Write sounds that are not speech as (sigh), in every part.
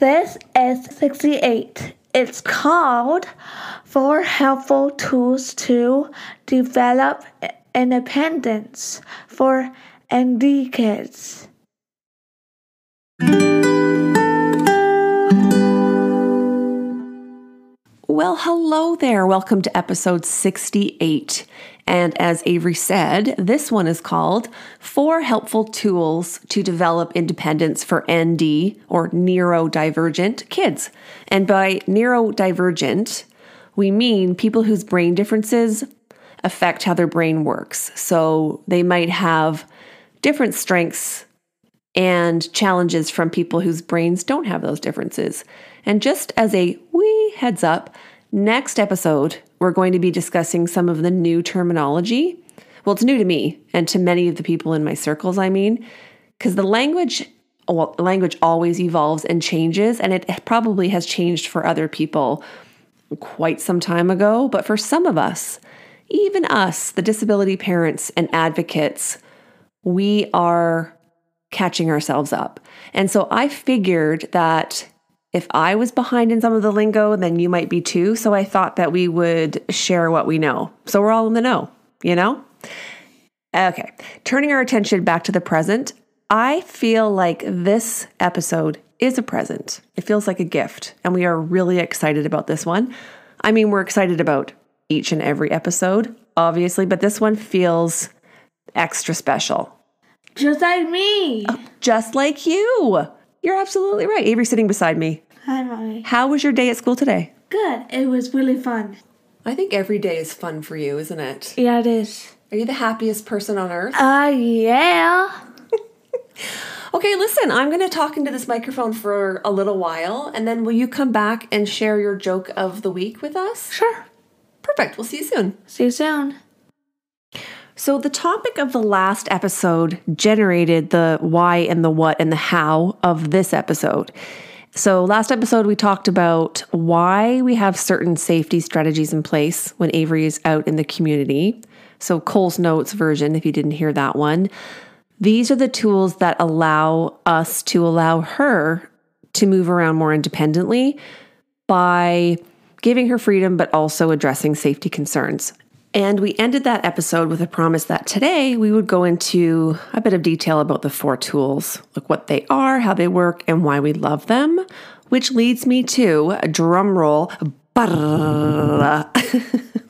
This is 68. It's called Four Helpful Tools to Develop Independence for ND Kids. Well, hello there. Welcome to episode 68. And as Avery said, this one is called Four Helpful Tools to Develop Independence for ND or Neurodivergent Kids. And by neurodivergent, we mean people whose brain differences affect how their brain works. So they might have different strengths and challenges from people whose brains don't have those differences. And just as a wee heads up, next episode, we're going to be discussing some of the new terminology. Well, it's new to me and to many of the people in my circles, I mean, because the language well, language always evolves and changes, and it probably has changed for other people quite some time ago. But for some of us, even us, the disability parents and advocates, we are catching ourselves up. And so I figured that if I was behind in some of the lingo, then you might be too. So I thought that we would share what we know. So we're all in the know, you know? Okay, turning our attention back to the present, I feel like this episode is a present. It feels like a gift, and we are really excited about this one. I mean, we're excited about each and every episode, obviously, but this one feels extra special. Just like me. Just like you. You're absolutely right. Avery sitting beside me. Hi, Mommy. How was your day at school today? Good. It was really fun. I think every day is fun for you, isn't it? Yeah, it is. Are you the happiest person on earth? Uh, yeah. (laughs) Okay, listen, I'm going to talk into this microphone for a little while, and then will you come back and share your joke of the week with us? Sure. Perfect. We'll see you soon. See you soon. So, the topic of the last episode generated the why and the what and the how of this episode. So, last episode, we talked about why we have certain safety strategies in place when Avery is out in the community. So, Cole's Notes version, if you didn't hear that one. These are the tools that allow us to allow her to move around more independently by giving her freedom, but also addressing safety concerns. And we ended that episode with a promise that today we would go into a bit of detail about the four tools, like what they are, how they work, and why we love them, which leads me to a drum roll. (laughs)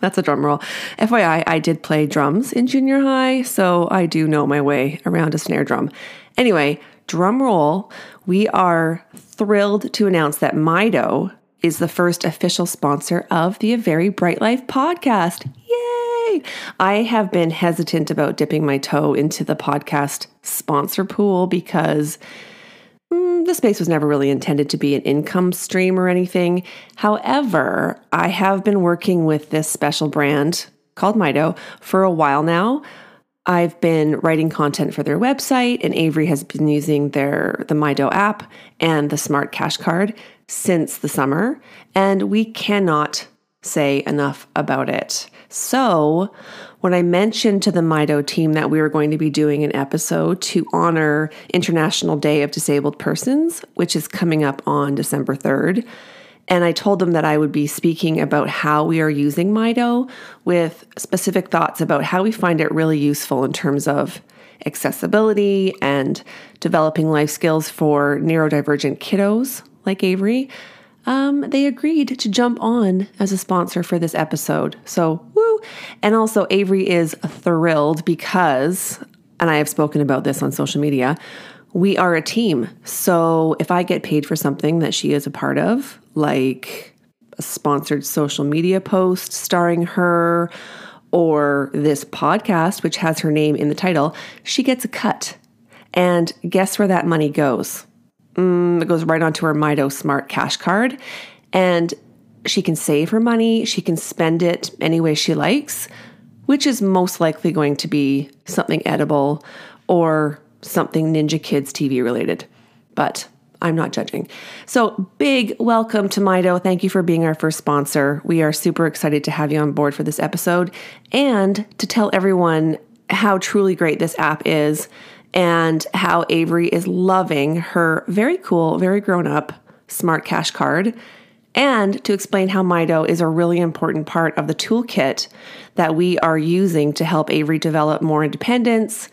That's a drum roll. FYI, I did play drums in junior high, so I do know my way around a snare drum. Anyway, drum roll, we are thrilled to announce that Mydoh is the first official sponsor of the A Very Bright Life podcast. Yay! I have been hesitant about dipping my toe into the podcast sponsor pool because mm, the space was never really intended to be an income stream or anything. However, I have been working with this special brand called Mydoh for a while now. I've been writing content for their website, and Avery has been using their the Mydoh app and the Smart Cash Card since the summer, and we cannot say enough about it. So, when I mentioned to the Mydoh team that we were going to be doing an episode to honor International Day of Disabled Persons, which is coming up on December 3rd, and I told them that I would be speaking about how we are using Mydoh with specific thoughts about how we find it really useful in terms of accessibility and developing life skills for neurodivergent kiddos like Avery, um, they agreed to jump on as a sponsor for this episode. So, woo! And also, Avery is thrilled because, and I have spoken about this on social media, we are a team. So, if I get paid for something that she is a part of, like a sponsored social media post starring her, or this podcast, which has her name in the title, she gets a cut. And guess where that money goes? Mm, it goes right onto her Mydoh Smart Cash Card. And she can save her money, she can spend it any way she likes, which is most likely going to be something edible or something Ninja Kids TV related. But I'm not judging. So, big welcome to Mydoh. Thank you for being our first sponsor. We are super excited to have you on board for this episode and to tell everyone how truly great this app is and how Avery is loving her very cool, very grown up Smart Cash card. And to explain how Mydoh is a really important part of the toolkit that we are using to help Avery develop more independence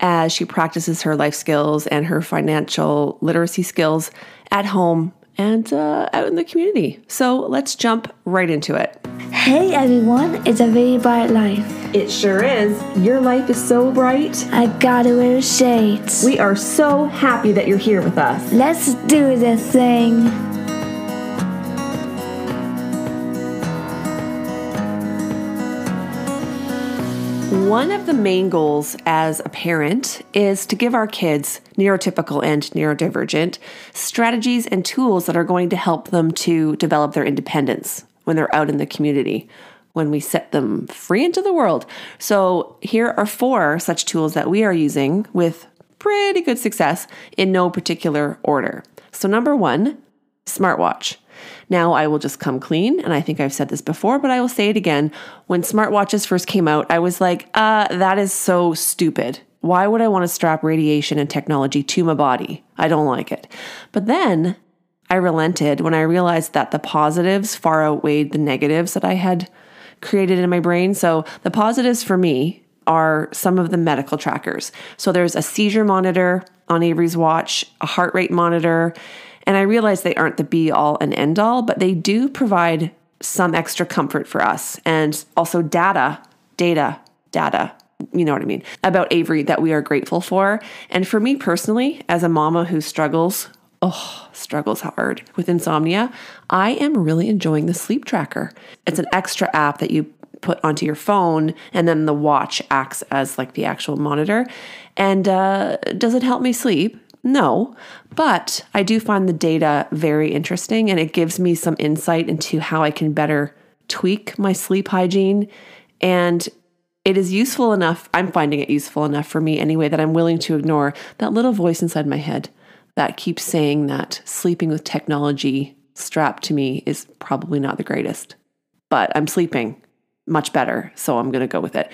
as she practices her life skills and her financial literacy skills at home and uh, out in the community. So let's jump right into it. Hey everyone, it's a very bright life. It sure is. Your life is so bright. I gotta wear shades. We are so happy that you're here with us. Let's do this thing. One of the main goals as a parent is to give our kids, neurotypical and neurodivergent, strategies and tools that are going to help them to develop their independence when they're out in the community, when we set them free into the world. So, here are four such tools that we are using with pretty good success in no particular order. So, number one, smartwatch. Now, I will just come clean, and I think I've said this before, but I will say it again. When smartwatches first came out, I was like, uh, that is so stupid. Why would I want to strap radiation and technology to my body? I don't like it. But then I relented when I realized that the positives far outweighed the negatives that I had created in my brain. So the positives for me are some of the medical trackers. So there's a seizure monitor on Avery's watch, a heart rate monitor, and I realize they aren't the be all and end all, but they do provide some extra comfort for us and also data, data, data. You know what I mean? About Avery that we are grateful for. And for me personally, as a mama who struggles, oh, struggles hard with insomnia, I am really enjoying the sleep tracker. It's an extra app that you put onto your phone, and then the watch acts as like the actual monitor. And uh, does it help me sleep? No, but I do find the data very interesting and it gives me some insight into how I can better tweak my sleep hygiene. And it is useful enough, I'm finding it useful enough for me anyway, that I'm willing to ignore that little voice inside my head that keeps saying that sleeping with technology strapped to me is probably not the greatest. But I'm sleeping much better, so I'm going to go with it.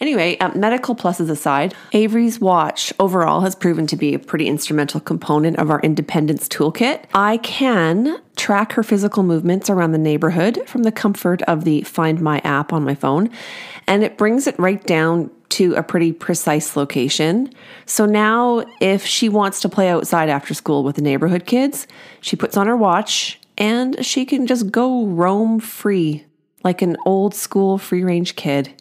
Anyway, um, medical pluses aside, Avery's watch overall has proven to be a pretty instrumental component of our independence toolkit. I can track her physical movements around the neighborhood from the comfort of the Find My app on my phone, and it brings it right down to a pretty precise location. So now, if she wants to play outside after school with the neighborhood kids, she puts on her watch and she can just go roam free like an old school free range kid.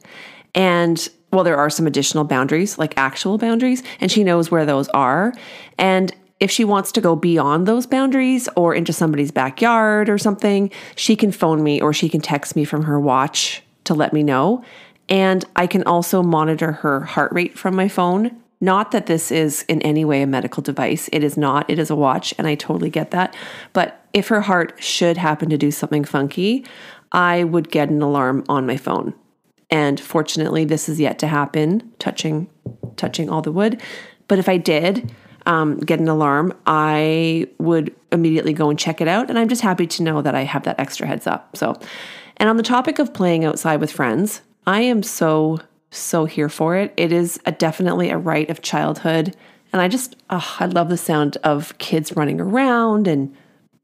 And well, there are some additional boundaries, like actual boundaries, and she knows where those are. And if she wants to go beyond those boundaries or into somebody's backyard or something, she can phone me or she can text me from her watch to let me know. And I can also monitor her heart rate from my phone. Not that this is in any way a medical device, it is not, it is a watch, and I totally get that. But if her heart should happen to do something funky, I would get an alarm on my phone. And fortunately, this is yet to happen, touching touching all the wood. But if I did um, get an alarm, I would immediately go and check it out. And I'm just happy to know that I have that extra heads up. So, and on the topic of playing outside with friends, I am so so here for it. It is a, definitely a rite of childhood. And I just, oh, I love the sound of kids running around and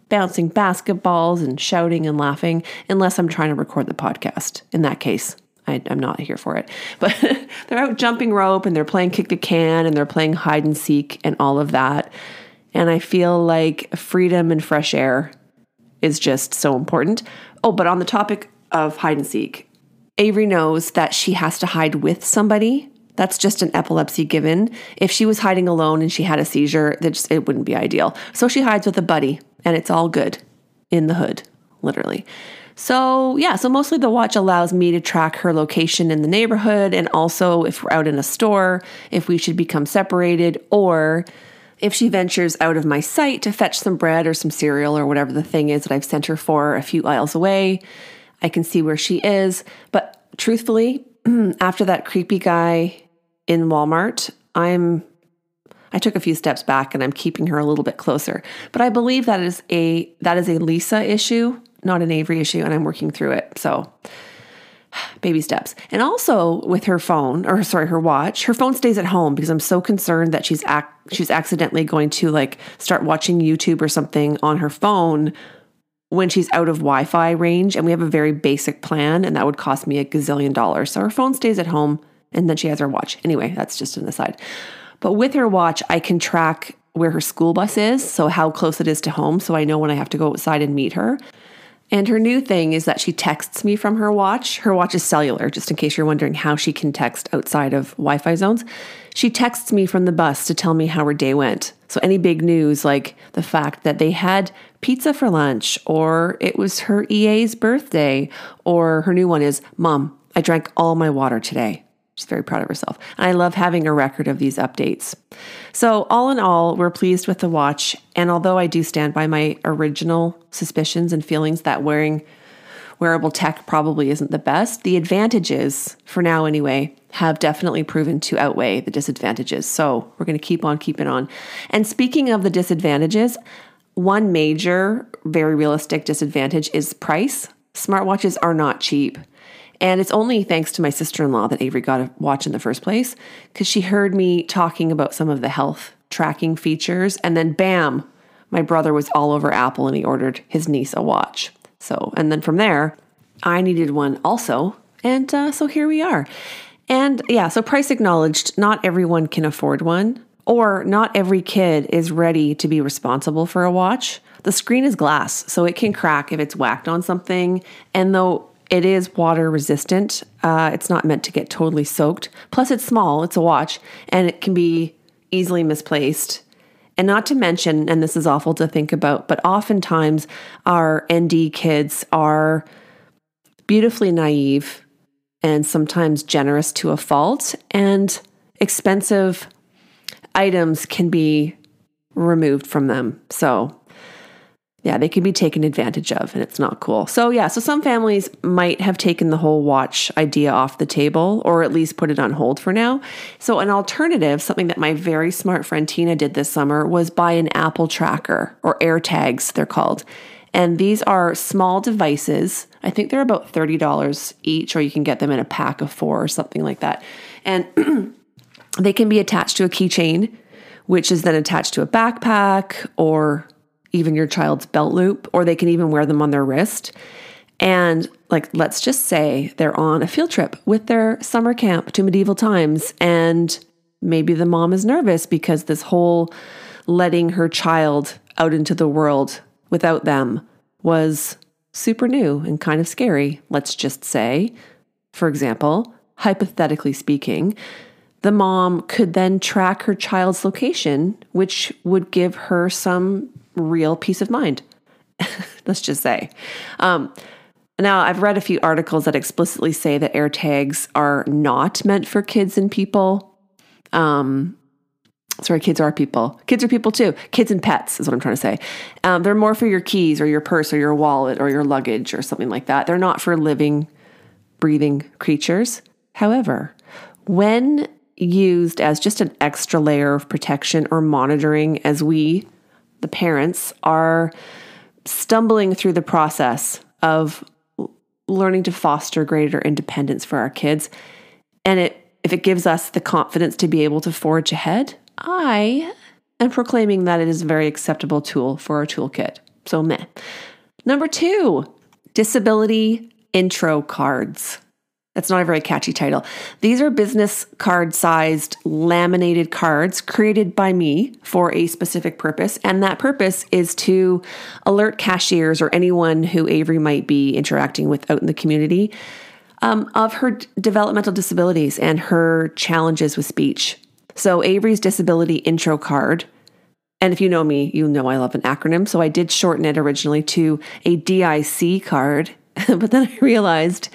bouncing basketballs and shouting and laughing, unless I'm trying to record the podcast. In that case, I, am not here for it. But (laughs) they're out jumping rope and they're playing kick the can and they're playing hide and seek and all of that. And I feel like freedom and fresh air is just so important. Oh, but on the topic of hide and seek, Avery knows that she has to hide with somebody. That's just an epilepsy given. If she was hiding alone and she had a seizure, just, it wouldn't be ideal. So she hides with a buddy, and it's all good in the hood, literally. So, yeah, so mostly the watch allows me to track her location in the neighborhood and also if we're out in a store, if we should become separated, or if she ventures out of my sight to fetch some bread or some cereal or whatever the thing is that I've sent her for a few aisles away. I can see where she is. But truthfully, (clears throat) after that creepy guy in Walmart, I'm I took a few steps back and I'm keeping her a little bit closer. But I believe that is a that is a Lisa issue not an Avery issue, and I'm working through it. So, (sighs) baby steps. And also with her phone, or sorry, her watch, her phone stays at home because I'm so concerned that she's ac- she's accidentally going to like start watching YouTube or something on her phone when she's out of Wi-Fi range. And we have a very basic plan, and that would cost me a gazillion dollars. So her phone stays at home, and then she has her watch. Anyway, that's just an aside. But with her watch, I can track where her school bus is, so how close it is to home, so I know when I have to go outside and meet her. And her new thing is that she texts me from her watch. Her watch is cellular, just in case you're wondering how she can text outside of Wi Fi zones. She texts me from the bus to tell me how her day went. So, any big news, like the fact that they had pizza for lunch, or it was her EA's birthday, or her new one is, Mom, I drank all my water today. She's very proud of herself. And I love having a record of these updates. So, all in all, we're pleased with the watch. And although I do stand by my original suspicions and feelings that wearing wearable tech probably isn't the best, the advantages, for now anyway, have definitely proven to outweigh the disadvantages. So, we're going to keep on keeping on. And speaking of the disadvantages, one major, very realistic disadvantage is price. Smartwatches are not cheap. And it's only thanks to my sister in law that Avery got a watch in the first place because she heard me talking about some of the health tracking features. And then, bam, my brother was all over Apple and he ordered his niece a watch. So, and then from there, I needed one also. And uh, so here we are. And yeah, so price acknowledged, not everyone can afford one, or not every kid is ready to be responsible for a watch. The screen is glass, so it can crack if it's whacked on something. And though it is water resistant. Uh, it's not meant to get totally soaked. Plus, it's small, it's a watch, and it can be easily misplaced. And not to mention, and this is awful to think about, but oftentimes our ND kids are beautifully naive and sometimes generous to a fault, and expensive items can be removed from them. So yeah, they can be taken advantage of and it's not cool. So, yeah, so some families might have taken the whole watch idea off the table or at least put it on hold for now. So, an alternative, something that my very smart friend Tina did this summer, was buy an Apple tracker or AirTags, they're called. And these are small devices. I think they're about $30 each, or you can get them in a pack of four or something like that. And (clears throat) they can be attached to a keychain, which is then attached to a backpack or even your child's belt loop, or they can even wear them on their wrist. And like, let's just say they're on a field trip with their summer camp to medieval times, and maybe the mom is nervous because this whole letting her child out into the world without them was super new and kind of scary. Let's just say, for example, hypothetically speaking, the mom could then track her child's location, which would give her some real peace of mind. (laughs) Let's just say. Um, now, I've read a few articles that explicitly say that AirTags are not meant for kids and people. Um, sorry, kids are people. Kids are people too. Kids and pets is what I'm trying to say. Um, they're more for your keys or your purse or your wallet or your luggage or something like that. They're not for living, breathing creatures. However, when used as just an extra layer of protection or monitoring, as we the parents are stumbling through the process of learning to foster greater independence for our kids. And it if it gives us the confidence to be able to forge ahead, I am proclaiming that it is a very acceptable tool for our toolkit. So meh. Number two, disability intro cards. That's not a very catchy title. These are business card sized laminated cards created by me for a specific purpose. And that purpose is to alert cashiers or anyone who Avery might be interacting with out in the community um, of her developmental disabilities and her challenges with speech. So, Avery's disability intro card. And if you know me, you know I love an acronym. So I did shorten it originally to a DIC card. (laughs) but then I realized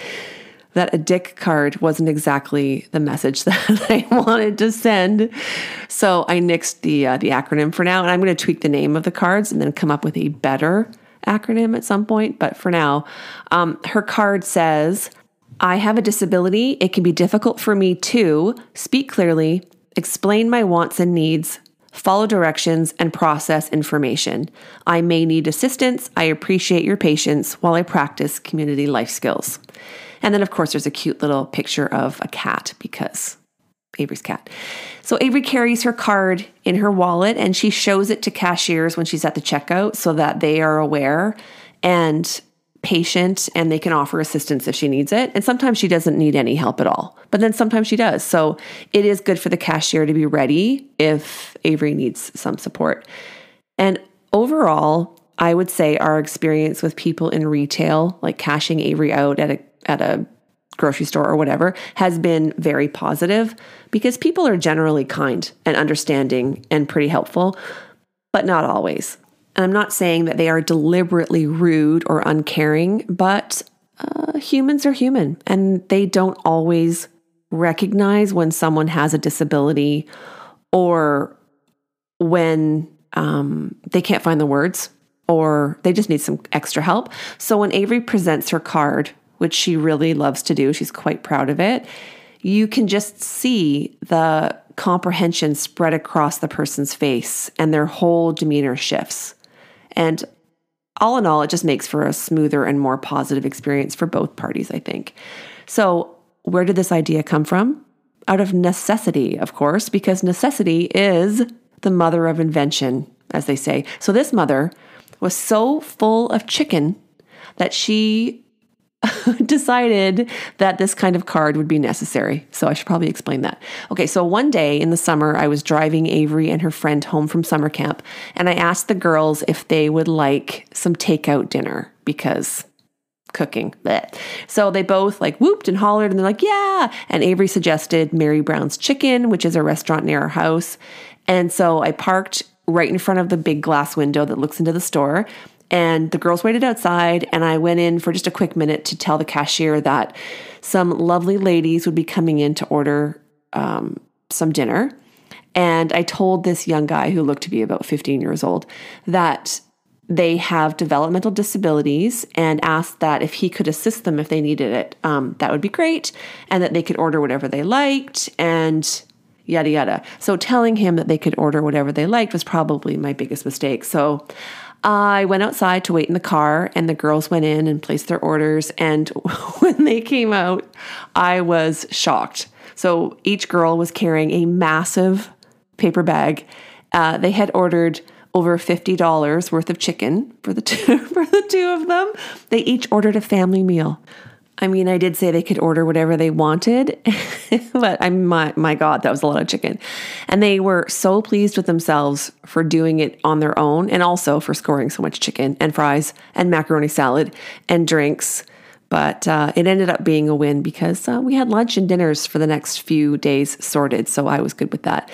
that a dick card wasn't exactly the message (laughs) that I wanted to send. So I nixed the uh, the acronym for now, and I'm going to tweak the name of the cards and then come up with a better acronym at some point. But for now, um, her card says, "I have a disability. It can be difficult for me to speak clearly, explain my wants and needs." Follow directions and process information. I may need assistance. I appreciate your patience while I practice community life skills. And then, of course, there's a cute little picture of a cat because Avery's cat. So Avery carries her card in her wallet and she shows it to cashiers when she's at the checkout so that they are aware and patient and they can offer assistance if she needs it. And sometimes she doesn't need any help at all, but then sometimes she does. So it is good for the cashier to be ready if Avery needs some support. And overall, I would say our experience with people in retail, like cashing Avery out at a at a grocery store or whatever, has been very positive because people are generally kind and understanding and pretty helpful, but not always. And I'm not saying that they are deliberately rude or uncaring, but uh, humans are human and they don't always recognize when someone has a disability or when um, they can't find the words or they just need some extra help. So when Avery presents her card, which she really loves to do, she's quite proud of it, you can just see the comprehension spread across the person's face and their whole demeanor shifts. And all in all, it just makes for a smoother and more positive experience for both parties, I think. So, where did this idea come from? Out of necessity, of course, because necessity is the mother of invention, as they say. So, this mother was so full of chicken that she (laughs) decided that this kind of card would be necessary. So I should probably explain that. Okay, so one day in the summer, I was driving Avery and her friend home from summer camp, and I asked the girls if they would like some takeout dinner because cooking. So they both like whooped and hollered and they're like, yeah. And Avery suggested Mary Brown's Chicken, which is a restaurant near our house. And so I parked right in front of the big glass window that looks into the store and the girls waited outside, and I went in for just a quick minute to tell the cashier that some lovely ladies would be coming in to order um, some dinner. And I told this young guy who looked to be about 15 years old that they have developmental disabilities and asked that if he could assist them if they needed it, um, that would be great, and that they could order whatever they liked and yada yada. So telling him that they could order whatever they liked was probably my biggest mistake. So I went outside to wait in the car, and the girls went in and placed their orders. And (laughs) when they came out, I was shocked. So each girl was carrying a massive paper bag. Uh, they had ordered over $50 worth of chicken for the (laughs) two for the two of them. They each ordered a family meal. I mean, I did say they could order whatever they wanted, (laughs) but I'm my my God, that was a lot of chicken. And they were so pleased with themselves for doing it on their own and also for scoring so much chicken and fries and macaroni salad and drinks. But uh, it ended up being a win because uh, we had lunch and dinners for the next few days sorted. So I was good with that.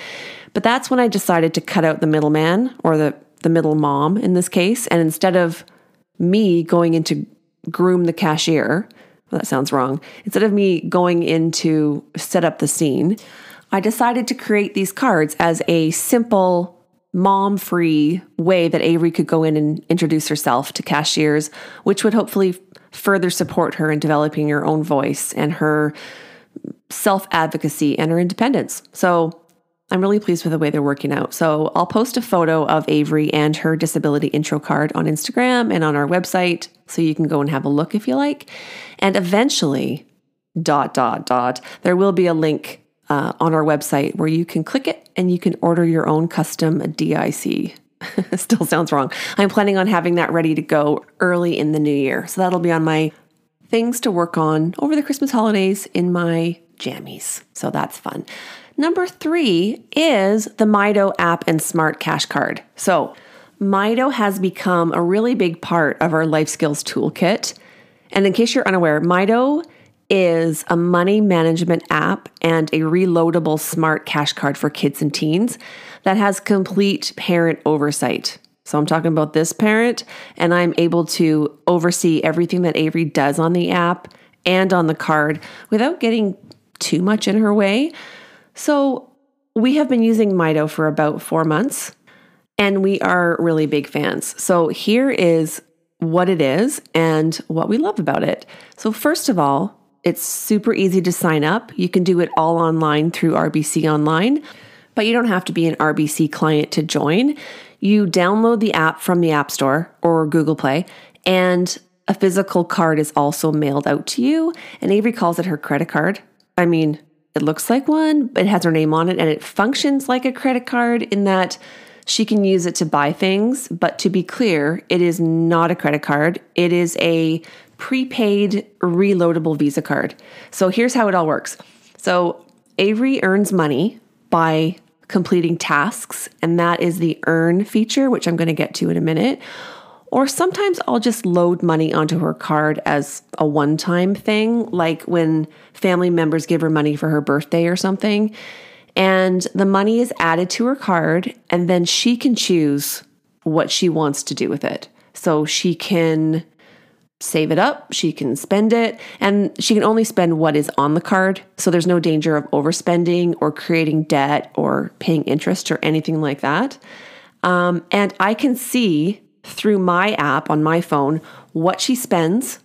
But that's when I decided to cut out the middleman or the, the middle mom in this case. And instead of me going in to groom the cashier, well, that sounds wrong. Instead of me going in to set up the scene, I decided to create these cards as a simple, mom free way that Avery could go in and introduce herself to cashiers, which would hopefully further support her in developing her own voice and her self advocacy and her independence. So I'm really pleased with the way they're working out. So I'll post a photo of Avery and her disability intro card on Instagram and on our website so you can go and have a look if you like. And eventually, dot, dot, dot, there will be a link uh, on our website where you can click it and you can order your own custom DIC. (laughs) Still sounds wrong. I'm planning on having that ready to go early in the new year. So that'll be on my things to work on over the Christmas holidays in my jammies. So that's fun. Number three is the Mydoh app and smart cash card. So, Mydoh has become a really big part of our life skills toolkit. And in case you're unaware, Mydoh is a money management app and a reloadable smart cash card for kids and teens that has complete parent oversight. So I'm talking about this parent, and I'm able to oversee everything that Avery does on the app and on the card without getting too much in her way. So we have been using Mydoh for about four months and we are really big fans. So here is what it is and what we love about it. So, first of all, it's super easy to sign up. You can do it all online through RBC Online, but you don't have to be an RBC client to join. You download the app from the App Store or Google Play, and a physical card is also mailed out to you. And Avery calls it her credit card. I mean, it looks like one, it has her name on it and it functions like a credit card in that she can use it to buy things. But to be clear, it is not a credit card, it is a prepaid reloadable Visa card. So here's how it all works. So Avery earns money by completing tasks, and that is the earn feature, which I'm going to get to in a minute. Or sometimes I'll just load money onto her card as a one time thing, like when family members give her money for her birthday or something. And the money is added to her card, and then she can choose what she wants to do with it. So she can save it up, she can spend it, and she can only spend what is on the card. So there's no danger of overspending or creating debt or paying interest or anything like that. Um, and I can see through my app on my phone what she spends,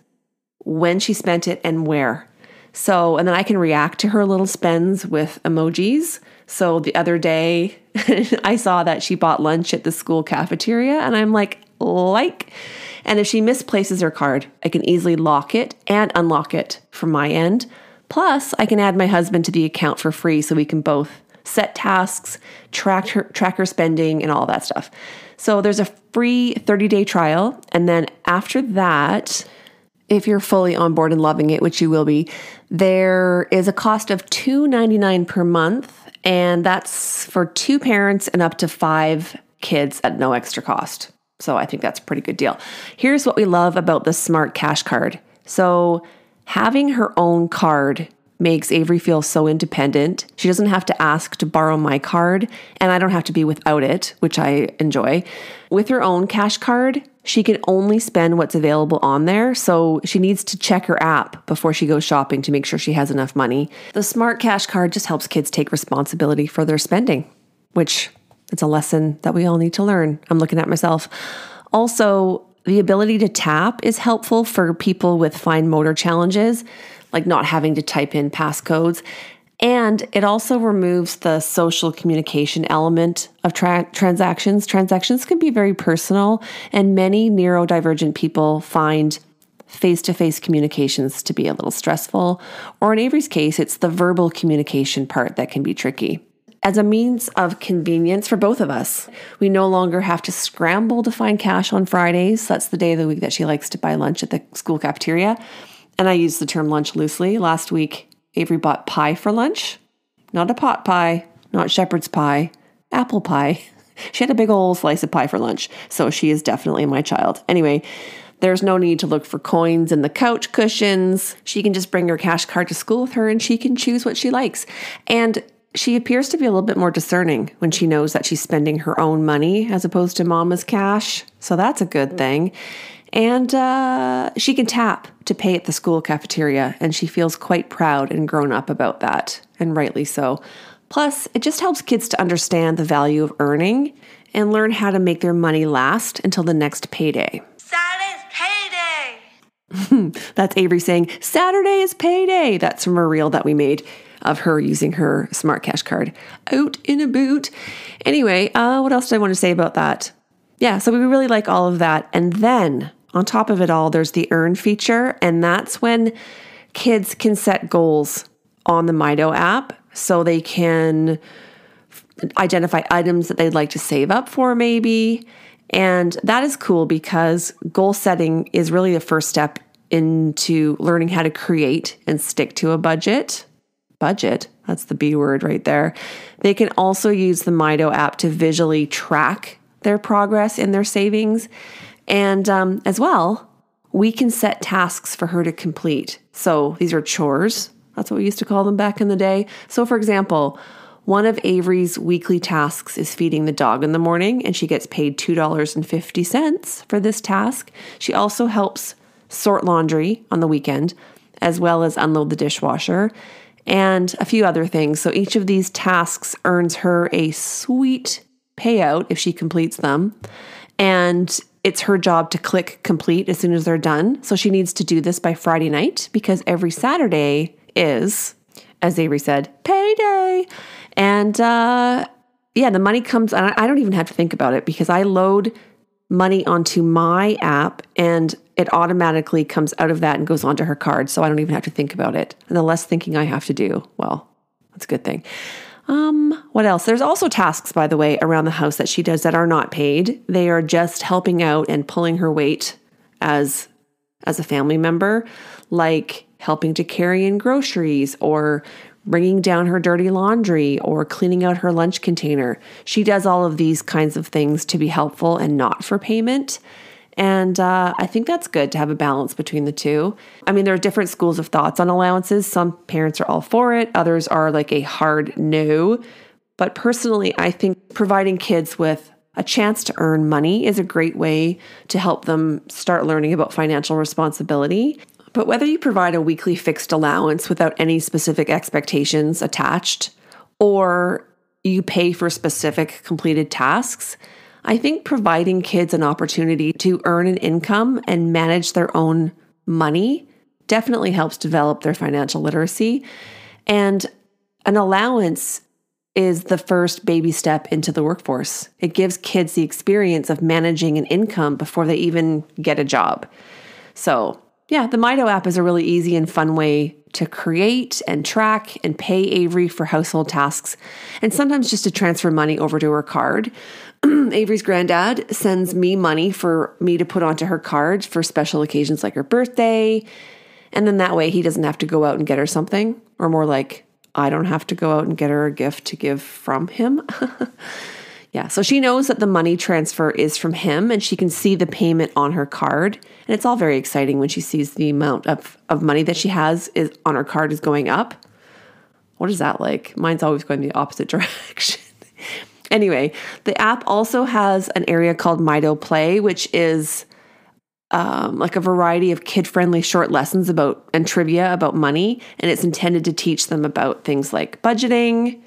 when she spent it, and where. So, and then I can react to her little spends with emojis. So the other day, (laughs) I saw that she bought lunch at the school cafeteria, and I'm like, like. And if she misplaces her card, I can easily lock it and unlock it from my end. Plus, I can add my husband to the account for free so we can both set tasks, track her, track her spending, and all that stuff. So there's a free 30 day trial. And then after that, if you're fully on board and loving it, which you will be, there is a cost of $2.99 per month. And that's for two parents and up to five kids at no extra cost. So I think that's a pretty good deal. Here's what we love about the Smart Cash Card. So having her own card makes Avery feel so independent. She doesn't have to ask to borrow my card, and I don't have to be without it, which I enjoy. With her own cash card, she can only spend what's available on there, so she needs to check her app before she goes shopping to make sure she has enough money. The Smart Cash Card just helps kids take responsibility for their spending, which it's a lesson that we all need to learn. I'm looking at myself. Also, the ability to tap is helpful for people with fine motor challenges like not having to type in passcodes. And it also removes the social communication element of tra- transactions. Transactions can be very personal, and many neurodivergent people find face to face communications to be a little stressful. Or in Avery's case, it's the verbal communication part that can be tricky. As a means of convenience for both of us, we no longer have to scramble to find cash on Fridays. That's the day of the week that she likes to buy lunch at the school cafeteria and I use the term lunch loosely. Last week, Avery bought pie for lunch. Not a pot pie, not shepherd's pie, apple pie. (laughs) She had a big old slice of pie for lunch, so she is definitely my child. Anyway, there's no need to look for coins in the couch cushions. She can just bring her cash card to school with her and she can choose what she likes. And she appears to be a little bit more discerning when she knows that she's spending her own money as opposed to mama's cash. So that's a good thing. And uh, she can tap to pay at the school cafeteria, and she feels quite proud and grown up about that, and rightly so. Plus, it just helps kids to understand the value of earning and learn how to make their money last until the next payday. Saturday's payday! (laughs) That's Avery saying, Saturday is payday. That's from a reel that we made of her using her smart cash card out in a boot. Anyway, uh, what else did I want to say about that? Yeah, so we really like all of that. And then on top of it all, there's the earn feature, and that's when kids can set goals on the Mydoh app so they can identify items that they'd like to save up for, maybe. And that is cool because goal setting is really the first step into learning how to create and stick to a budget. Budget, that's the B word right there. They can also use the Mydoh app to visually track their progress in their savings. And um, as well, we can set tasks for her to complete. So these are chores. That's what we used to call them back in the day. So, for example, one of Avery's weekly tasks is feeding the dog in the morning, and she gets paid $2.50 for this task. She also helps sort laundry on the weekend, as well as unload the dishwasher, and a few other things. So, each of these tasks earns her a sweet payout if she completes them. And it's her job to click complete as soon as they're done. So she needs to do this by Friday night because every Saturday is, as Avery said, payday. And uh, yeah, the money comes, and I don't even have to think about it because I load money onto my app and it automatically comes out of that and goes onto her card. So I don't even have to think about it. And the less thinking I have to do, well, that's a good thing. Um, what else? There's also tasks, by the way, around the house that she does that are not paid. They are just helping out and pulling her weight as as a family member, like helping to carry in groceries or bringing down her dirty laundry or cleaning out her lunch container. She does all of these kinds of things to be helpful and not for payment. And uh, I think that's good to have a balance between the two. I mean, there are different schools of thoughts on allowances. Some parents are all for it, others are like a hard no. But personally, I think providing kids with a chance to earn money is a great way to help them start learning about financial responsibility. But whether you provide a weekly fixed allowance without any specific expectations attached, or you pay for specific completed tasks, I think providing kids an opportunity to earn an income and manage their own money definitely helps develop their financial literacy. And an allowance is the first baby step into the workforce. It gives kids the experience of managing an income before they even get a job. So, yeah, the Mydoh app is a really easy and fun way to create and track and pay Avery for household tasks, and sometimes just to transfer money over to her card. (clears throat) Avery's granddad sends me money for me to put onto her card for special occasions like her birthday. And then that way he doesn't have to go out and get her something, or more like I don't have to go out and get her a gift to give from him. (laughs) yeah, so she knows that the money transfer is from him and she can see the payment on her card. And it's all very exciting when she sees the amount of, of money that she has is on her card is going up. What is that like? Mine's always going the opposite (laughs) direction. anyway, the app also has an area called Mydoh Play, which is um, like a variety of kid friendly short lessons about and trivia about money. And it's intended to teach them about things like budgeting,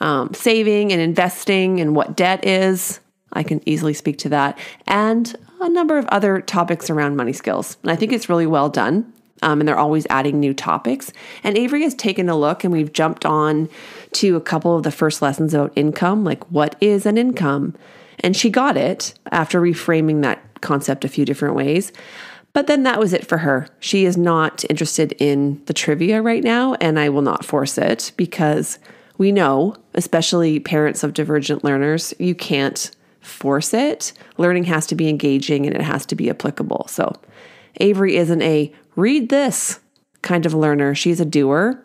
um, saving, and investing, and what debt is. I can easily speak to that. And a number of other topics around money skills. And I think it's really well done. Um, and they're always adding new topics. And Avery has taken a look, and we've jumped on to a couple of the first lessons about income, like what is an income? And she got it after reframing that concept a few different ways. But then that was it for her. She is not interested in the trivia right now, and I will not force it because we know, especially parents of divergent learners, you can't force it. Learning has to be engaging and it has to be applicable. So, Avery isn't a read this kind of learner, she's a doer.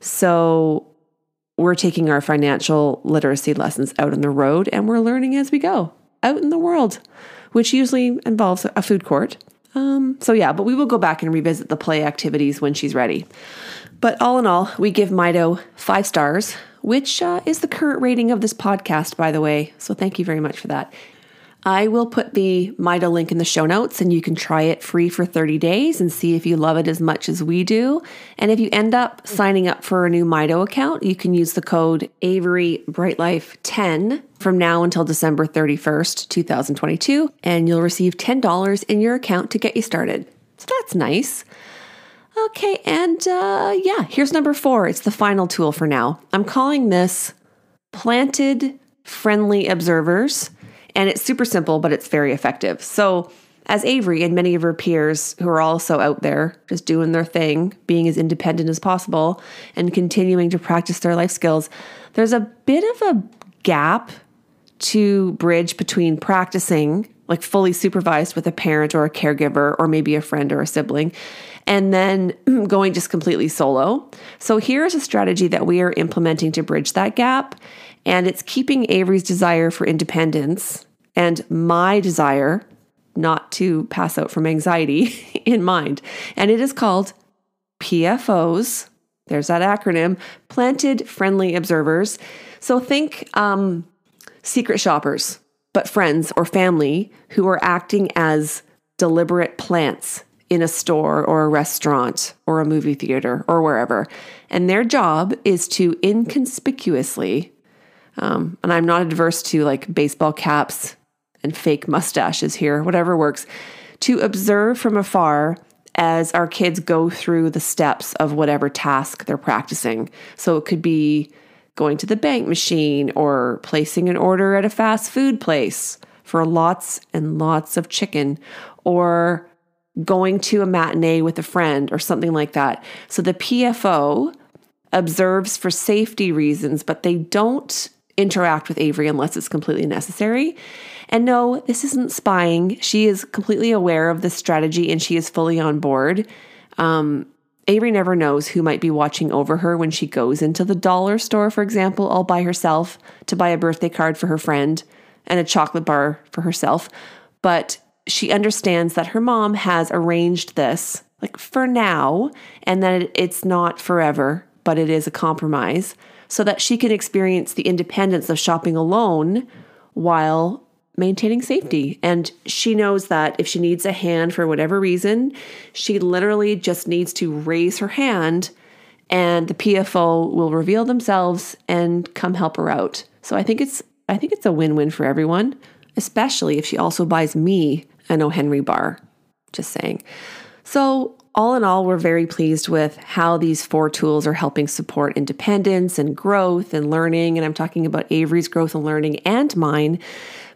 So, we're taking our financial literacy lessons out on the road and we're learning as we go out in the world which usually involves a food court. Um, so, yeah, but we will go back and revisit the play activities when she's ready. But all in all, we give Mydoh five stars, which uh, is the current rating of this podcast, by the way. So, thank you very much for that. I will put the Mydoh link in the show notes and you can try it free for 30 days and see if you love it as much as we do. And if you end up signing up for a new Mydoh account, you can use the code Avery Brightlife 10 from now until December 31st, 2022, and you'll receive $10 in your account to get you started. So that's nice. Okay, and uh, yeah, here's number four. It's the final tool for now. I'm calling this Planted Friendly Observers. And it's super simple, but it's very effective. So, as Avery and many of her peers who are also out there just doing their thing, being as independent as possible, and continuing to practice their life skills, there's a bit of a gap to bridge between practicing, like fully supervised with a parent or a caregiver, or maybe a friend or a sibling, and then (clears throat) going just completely solo. So, here's a strategy that we are implementing to bridge that gap. And it's keeping Avery's desire for independence and my desire not to pass out from anxiety (laughs) in mind. And it is called PFOs. There's that acronym Planted Friendly Observers. So think um, secret shoppers, but friends or family who are acting as deliberate plants in a store or a restaurant or a movie theater or wherever. And their job is to inconspicuously um, and I'm not adverse to like baseball caps and fake mustaches here, whatever works, to observe from afar as our kids go through the steps of whatever task they're practicing. So it could be going to the bank machine or placing an order at a fast food place, for lots and lots of chicken or going to a matinee with a friend or something like that. So the PFO observes for safety reasons, but they don't interact with Avery unless it's completely necessary. And no, this isn't spying. She is completely aware of this strategy and she is fully on board. Um, Avery never knows who might be watching over her when she goes into the dollar store, for example, all by herself to buy a birthday card for her friend and a chocolate bar for herself. But she understands that her mom has arranged this, like for now, and that it's not forever, but it is a compromise, so that she can experience the independence of shopping alone while maintaining safety. And she knows that if she needs a hand for whatever reason, she literally just needs to raise her hand and the PFO will reveal themselves and come help her out. So I think it's I think it's a win-win for everyone, especially if she also buys me an O. Henry bar. Just saying. So, all in all, we're very pleased with how these four tools are helping support independence and growth and learning. And I'm talking about Avery's growth and learning and mine,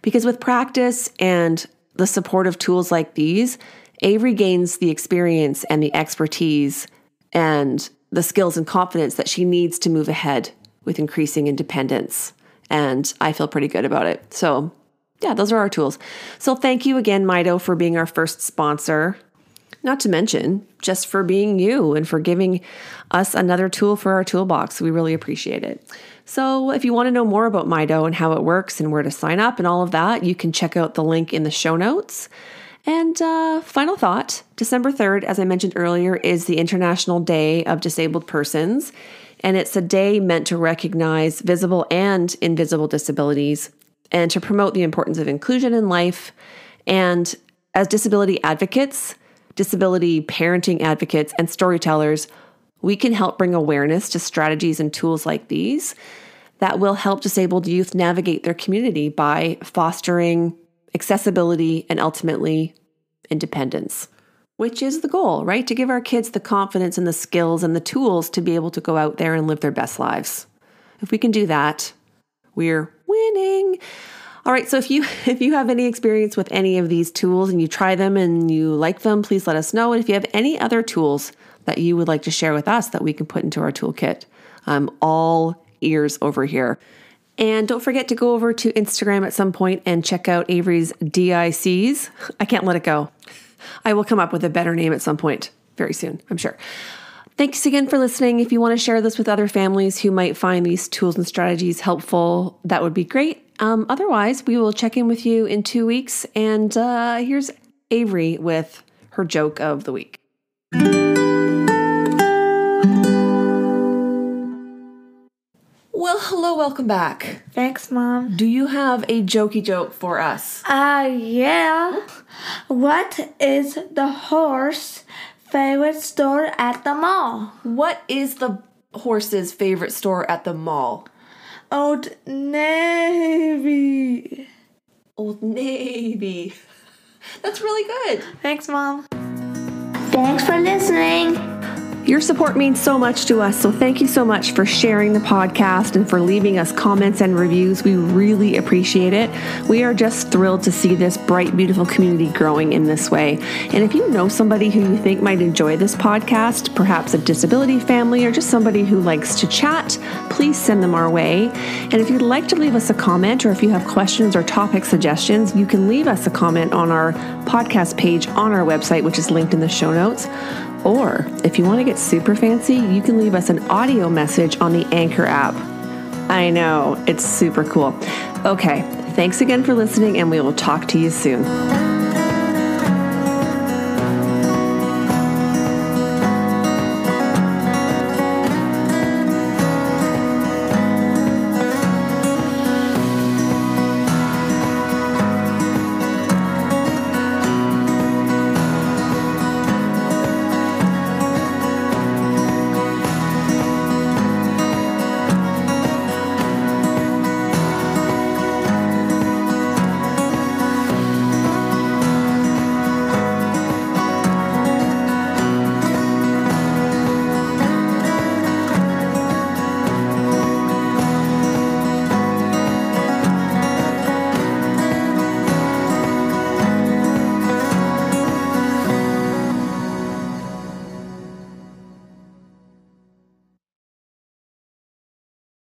because with practice and the support of tools like these, Avery gains the experience and the expertise and the skills and confidence that she needs to move ahead with increasing independence. And I feel pretty good about it. So, yeah, those are our tools. So thank you again, Mydoh, for being our first sponsor. Not to mention, just for being you and for giving us another tool for our toolbox. We really appreciate it. So, if you want to know more about Mydoh and how it works and where to sign up and all of that, you can check out the link in the show notes. And uh, final thought December 3rd, as I mentioned earlier, is the International Day of Disabled Persons. And it's a day meant to recognize visible and invisible disabilities and to promote the importance of inclusion in life. And as disability advocates, disability parenting advocates, and storytellers, we can help bring awareness to strategies and tools like these that will help disabled youth navigate their community by fostering accessibility and ultimately independence, which is the goal, right? To give our kids the confidence and the skills and the tools to be able to go out there and live their best lives. If we can do that, we're winning. All right, so if you (laughs) if you have any experience with any of these tools and you try them and you like them, please let us know. And if you have any other tools that you would like to share with us that we can put into our toolkit, I'm all ears over here. And don't forget to go over to Instagram at some point and check out Avery's DICs. (laughs) I can't let it go. I will come up with a better name at some point very soon, I'm sure. Thanks again for listening. If you want to share this with other families who might find these tools and strategies helpful, that would be great. Um, otherwise, we will check in with you in two weeks. And uh, here's Avery with her joke of the week. Well, hello, welcome back. Thanks, Mom. Do you have a jokey joke for us? Uh, yeah. What is the horse favorite store at the mall? What is the horse's favorite store at the mall? Old Navy. Old Navy. (laughs) That's really good. Thanks, Mom. Thanks for listening. Your support means so much to us, so thank you so much for sharing the podcast and for leaving us comments and reviews. We really appreciate it. We are just thrilled to see this bright, beautiful community growing in this way. And if you know somebody who you think might enjoy this podcast, perhaps a disability family or just somebody who likes to chat, please send them our way. And if you'd like to leave us a comment or if you have questions or topic suggestions, you can leave us a comment on our podcast page on our website, which is linked in the show notes. Or if you want to get super fancy, you can leave us an audio message on the Anchor app. I know, it's super cool. Okay, thanks again for listening, and we will talk to you soon.